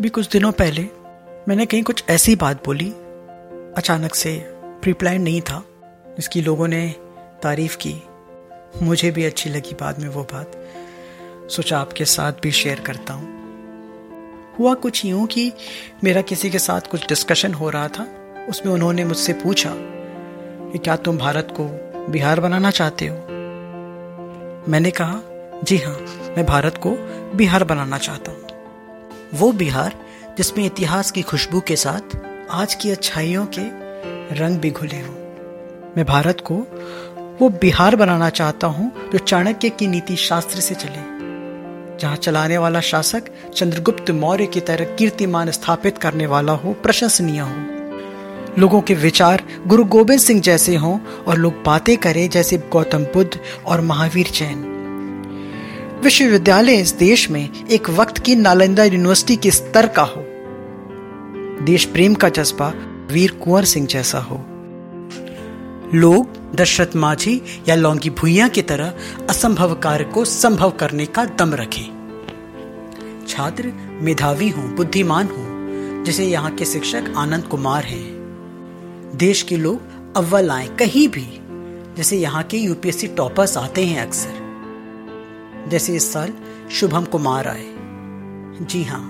अभी कुछ दिनों पहले मैंने कहीं कुछ ऐसी बात बोली, अचानक से प्रीप्लान नहीं था, जिसकी लोगों ने तारीफ़ की। मुझे भी अच्छी लगी बाद में वो बात। सोचा आपके साथ भी शेयर करता हूँ। हुआ कुछ यूँ कि मेरा किसी के साथ कुछ डिस्कशन हो रहा था, उसमें उन्होंने मुझसे पूछा कि क्या तुम भारत को बिहार बनाना चाहते हो? मैंने कहा, जी हाँ मैं भारत को बिहार बनाना चाहता हूँ। वो बिहार जिसमें इतिहास की खुशबू के साथ आज की अच्छाइयों के रंग भी घुले हों। मैं भारत को वो बिहार बनाना चाहता हूँ जो चाणक्य की नीति शास्त्र से चले, जहाँ चलाने वाला शासक चंद्रगुप्त मौर्य की तरह कीर्तिमान स्थापित करने वाला हो, प्रशंसनीय हो। लोगों के विचार गुरु गोविंद सिंह जैसे हों और लोग बातें करें जैसे गौतम बुद्ध और महावीर जैन। विश्वविद्यालय इस देश में एक वक्त की नालंदा यूनिवर्सिटी के स्तर का हो। देश प्रेम का जज्बा वीर कुंवर सिंह जैसा हो। लोग दशरथ माझी या लौंगी भुइया की तरह असंभव कार्य को संभव करने का दम रखें। छात्र मेधावी हो, बुद्धिमान हो, जैसे यहाँ के शिक्षक आनंद कुमार हैं। देश के लोग अव्वल आए कहीं भी, जैसे यहाँ के यूपीएससी टॉपर्स आते हैं अक्सर। जैसे इस साल शुभम कुमार आए। जी हाँ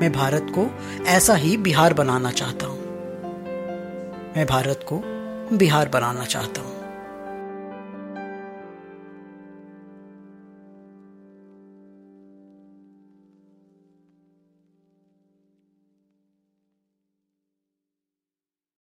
मैं भारत को ऐसा ही बिहार बनाना चाहता हूँ। मैं भारत को बिहार बनाना चाहता हूँ।